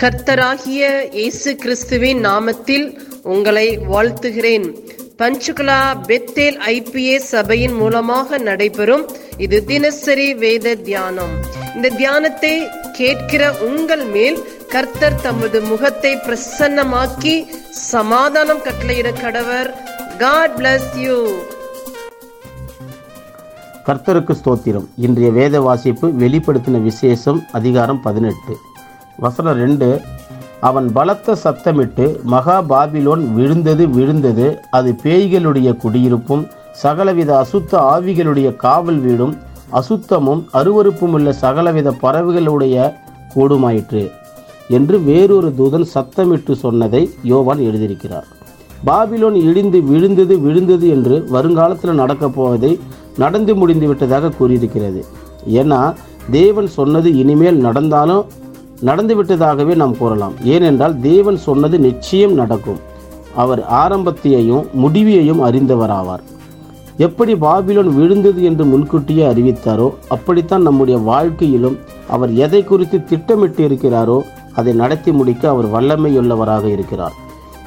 கர்த்தராகிய இயேசு கிறிஸ்துவின் நாமத்தில் உங்களை வாழ்த்துகிறேன். பஞ்சுகுலா பெத்தேல் ஐபிஏ சபையின் மூலமாக நடைபெறும் இது தினசரி வேத தியானம். இந்த தியானத்தை கேட்கிற உங்கள் மேல் கர்த்தர் தமது முகத்தை பிரசன்னமாக்கி சமாதானம் கட்டளையிட கடவர். காட் பிளஸ் யூ கர்த்தருக்கு ஸ்தோத்திரம். இன்றைய வேத வாசிப்பு வெளிப்படுத்தின விசேஷம் அதிகாரம் பதினெட்டு. வசனம் ரெண்டு அவன் பலத்த சத்தமிட்டு மகா பாபிலோன் விழுந்தது விழுந்தது அது பேய்களுடைய குடியிருப்பும் சகலவித அசுத்த ஆவிகளுடைய காவல் வீடும் அசுத்தமும் அருவருப்பும் உள்ள சகலவித பறவைகளுடைய கூடுமாயிற்று என்று வேறொரு தூதன் சத்தமிட்டு சொன்னதை யோவான் எழுதியிருக்கிறார். பாபிலோன் இடிந்து விழுந்தது விழுந்தது என்று வருங்காலத்தில் நடக்கப் போவதை நடந்து முடிந்து விட்டதாக கூறியிருக்கிறது. ஏன்னா தேவன் சொன்னது இனிமேல் நடந்தாலும் நடந்து விட்டதாகவே நாம் கூறலாம். ஏனென்றால் தேவன் சொன்னது நிச்சயம் நடக்கும். அவர் ஆரம்பத்தையும் முடிவையும் அறிந்தவராவார். எப்படி பாபிலோன் விழுந்தது என்று முன்கூட்டியே அறிவித்தாரோ அப்படித்தான் நம்முடைய வாழ்க்கையிலும் அவர் எதை குறித்து திட்டமிட்டு இருக்கிறாரோ அதை நடத்தி முடிக்க அவர் வல்லமையுள்ளவராக இருக்கிறார்.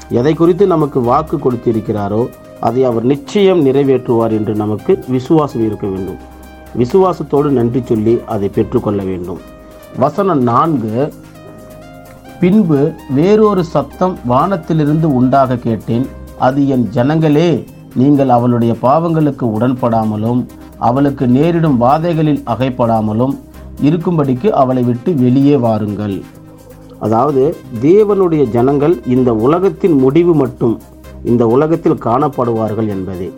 எதை குறித்து நமக்கு வாக்கு கொடுத்திருக்கிறாரோ அதை அவர் நிச்சயம் நிறைவேற்றுவார் என்று நமக்கு விசுவாசம் இருக்க வேண்டும். விசுவாசத்தோடு நன்றி சொல்லி அதை பெற்றுக்கொள்ள வேண்டும். வசனம் நான்கு பின்பு வேறொரு சத்தம் வானத்திலிருந்து உண்டாக கேட்டேன். அது என் ஜனங்களே நீங்கள் அவளுடைய பாவங்களுக்கு உடன்படாமலும் அவளுக்கு நேரிடும் வாதைகளில் அகைப்படாமலும் இருக்கும்படிக்கு அவளை விட்டு வெளியே வாருங்கள். அதாவது தேவனுடைய ஜனங்கள் இந்த உலகத்தின் முடிவு மட்டும் இந்த உலகத்தில் காணப்படுவார்கள் என்பதே.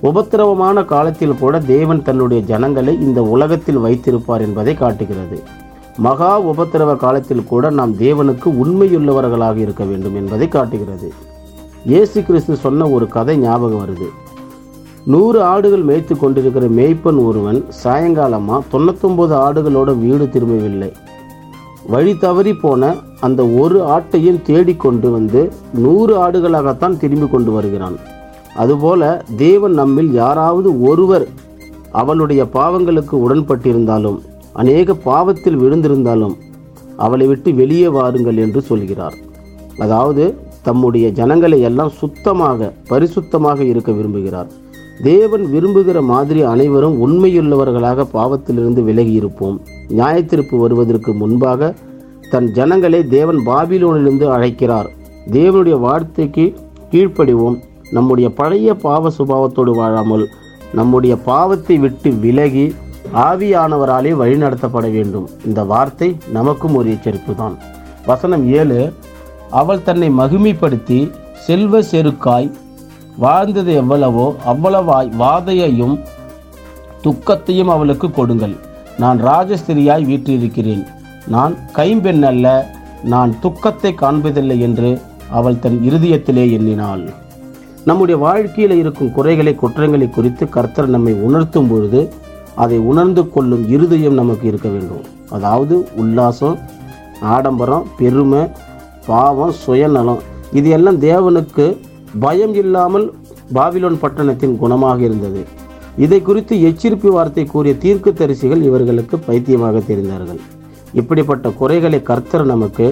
உபத்திரவமான காலத்தில் கூட தேவன் தன்னுடைய ஜனங்களை இந்த உலகத்தில் வைத்திருப்பார் என்பதை காட்டுகிறது. மகா உபத்திரவ காலத்தில் கூட நாம் தேவனுக்கு உண்மையுள்ளவர்களாக இருக்க வேண்டும் என்பதை காட்டுகிறது. இயேசு கிறிஸ்து சொன்ன ஒரு கதை ஞாபகம் வருது. நூறு ஆடுகள் மேய்த்து கொண்டிருக்கிற மேய்ப்பன் ஒருவன் சாயங்காலமாக தொண்ணூத்தொம்பது ஆடுகளோட வீடு திரும்பவில்லை. வழி தவறி போன அந்த ஒரு ஆட்டையும் தேடிக்கொண்டு வந்து நூறு ஆடுகளாகத்தான் திரும்பி கொண்டு வருகிறான். அதுபோல தேவன் நம்மில் யாராவது ஒருவர் அவளுடைய பாவங்களுக்கு உடன்பட்டிருந்தாலும் அநேக பாவத்தில் விழுந்திருந்தாலும் அவளை விட்டு வெளியே வாருங்கள் என்று சொல்கிறார். அதாவது தம்முடைய ஜனங்களை எல்லாம் சுத்தமாக பரிசுத்தமாக இருக்க விரும்புகிறார். தேவன் விரும்புகிற மாதிரி அனைவரும் உண்மையுள்ளவர்களாக பாவத்திலிருந்து விலகி இருப்போம் நியாயத்திருப்பு வருவதற்கு முன்பாக தன் ஜனங்களை தேவன் பாபிலோனிலிருந்து அழைக்கிறார். தேவனுடைய வார்த்தைக்கு கீழ்ப்படிவோம். நம்முடைய பழைய பாவ சுபாவத்தோடு வாழாமல் நம்முடைய பாவத்தை விட்டு விலகி ஆவியானவராலே வழிநடத்தப்பட வேண்டும். இந்த வார்த்தை நமக்கும் ஒரு எச்சரிப்பு தான் வசனம் ஏழு அவள் தன்னை மகிமைப்படுத்தி செல்வ செருக்காய் வாழ்ந்தது எவ்வளவோ அவ்வளவாய் வாதையையும் துக்கத்தையும் அவளுக்கு கொடுங்கள். நான் ராஜஸ்திரியாய் வீற்றிருக்கிறேன். நான் கைம்பெண் அல்ல நான் துக்கத்தை காண்பதில்லை என்று அவள் தன் இருதயத்திலே எண்ணினாள். நம்முடைய வாழ்க்கையில் இருக்கும் குறைகளை குற்றங்களை குறித்து கர்த்தர் நம்மை உணர்த்தும் பொழுது அதை உணர்ந்து கொள்ளும் இருதயம் நமக்கு இருக்க வேண்டும். அதாவது உல்லாசம் ஆடம்பரம் பெருமை பாவம் சுயநலம் இது எல்லாம் தேவனுக்கு பயம் இல்லாமல் பாபிலோன் பட்டணத்தின் குணமாக இருந்தது. இதை குறித்து எச்சரிப்பு வார்த்தை கூறிய தீர்க்கு தரிசிகள் இவர்களுக்கு பைத்தியமாக தெரிந்தார்கள். இப்படிப்பட்ட குறைகளை கர்த்தர் நமக்கு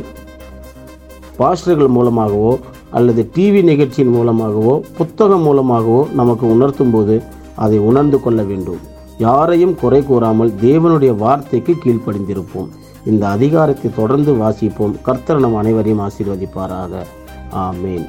பாஸ்டர்கள் மூலமாகவோ அல்லது டிவி நிகழ்ச்சியின் மூலமாகவோ புத்தகம் மூலமாகவோ நமக்கு உணர்த்தும் போது அதை உணர்ந்து கொள்ள வேண்டும். யாரையும் குறை கூறாமல் தேவனுடைய வார்த்தைக்கு கீழ்ப்படிந்திருப்போம். இந்த அதிகாரத்தை தொடர்ந்து வாசிப்போம். கர்த்தர் நம் அனைவரையும் ஆசீர்வதிப்பாராக. ஆமேன்.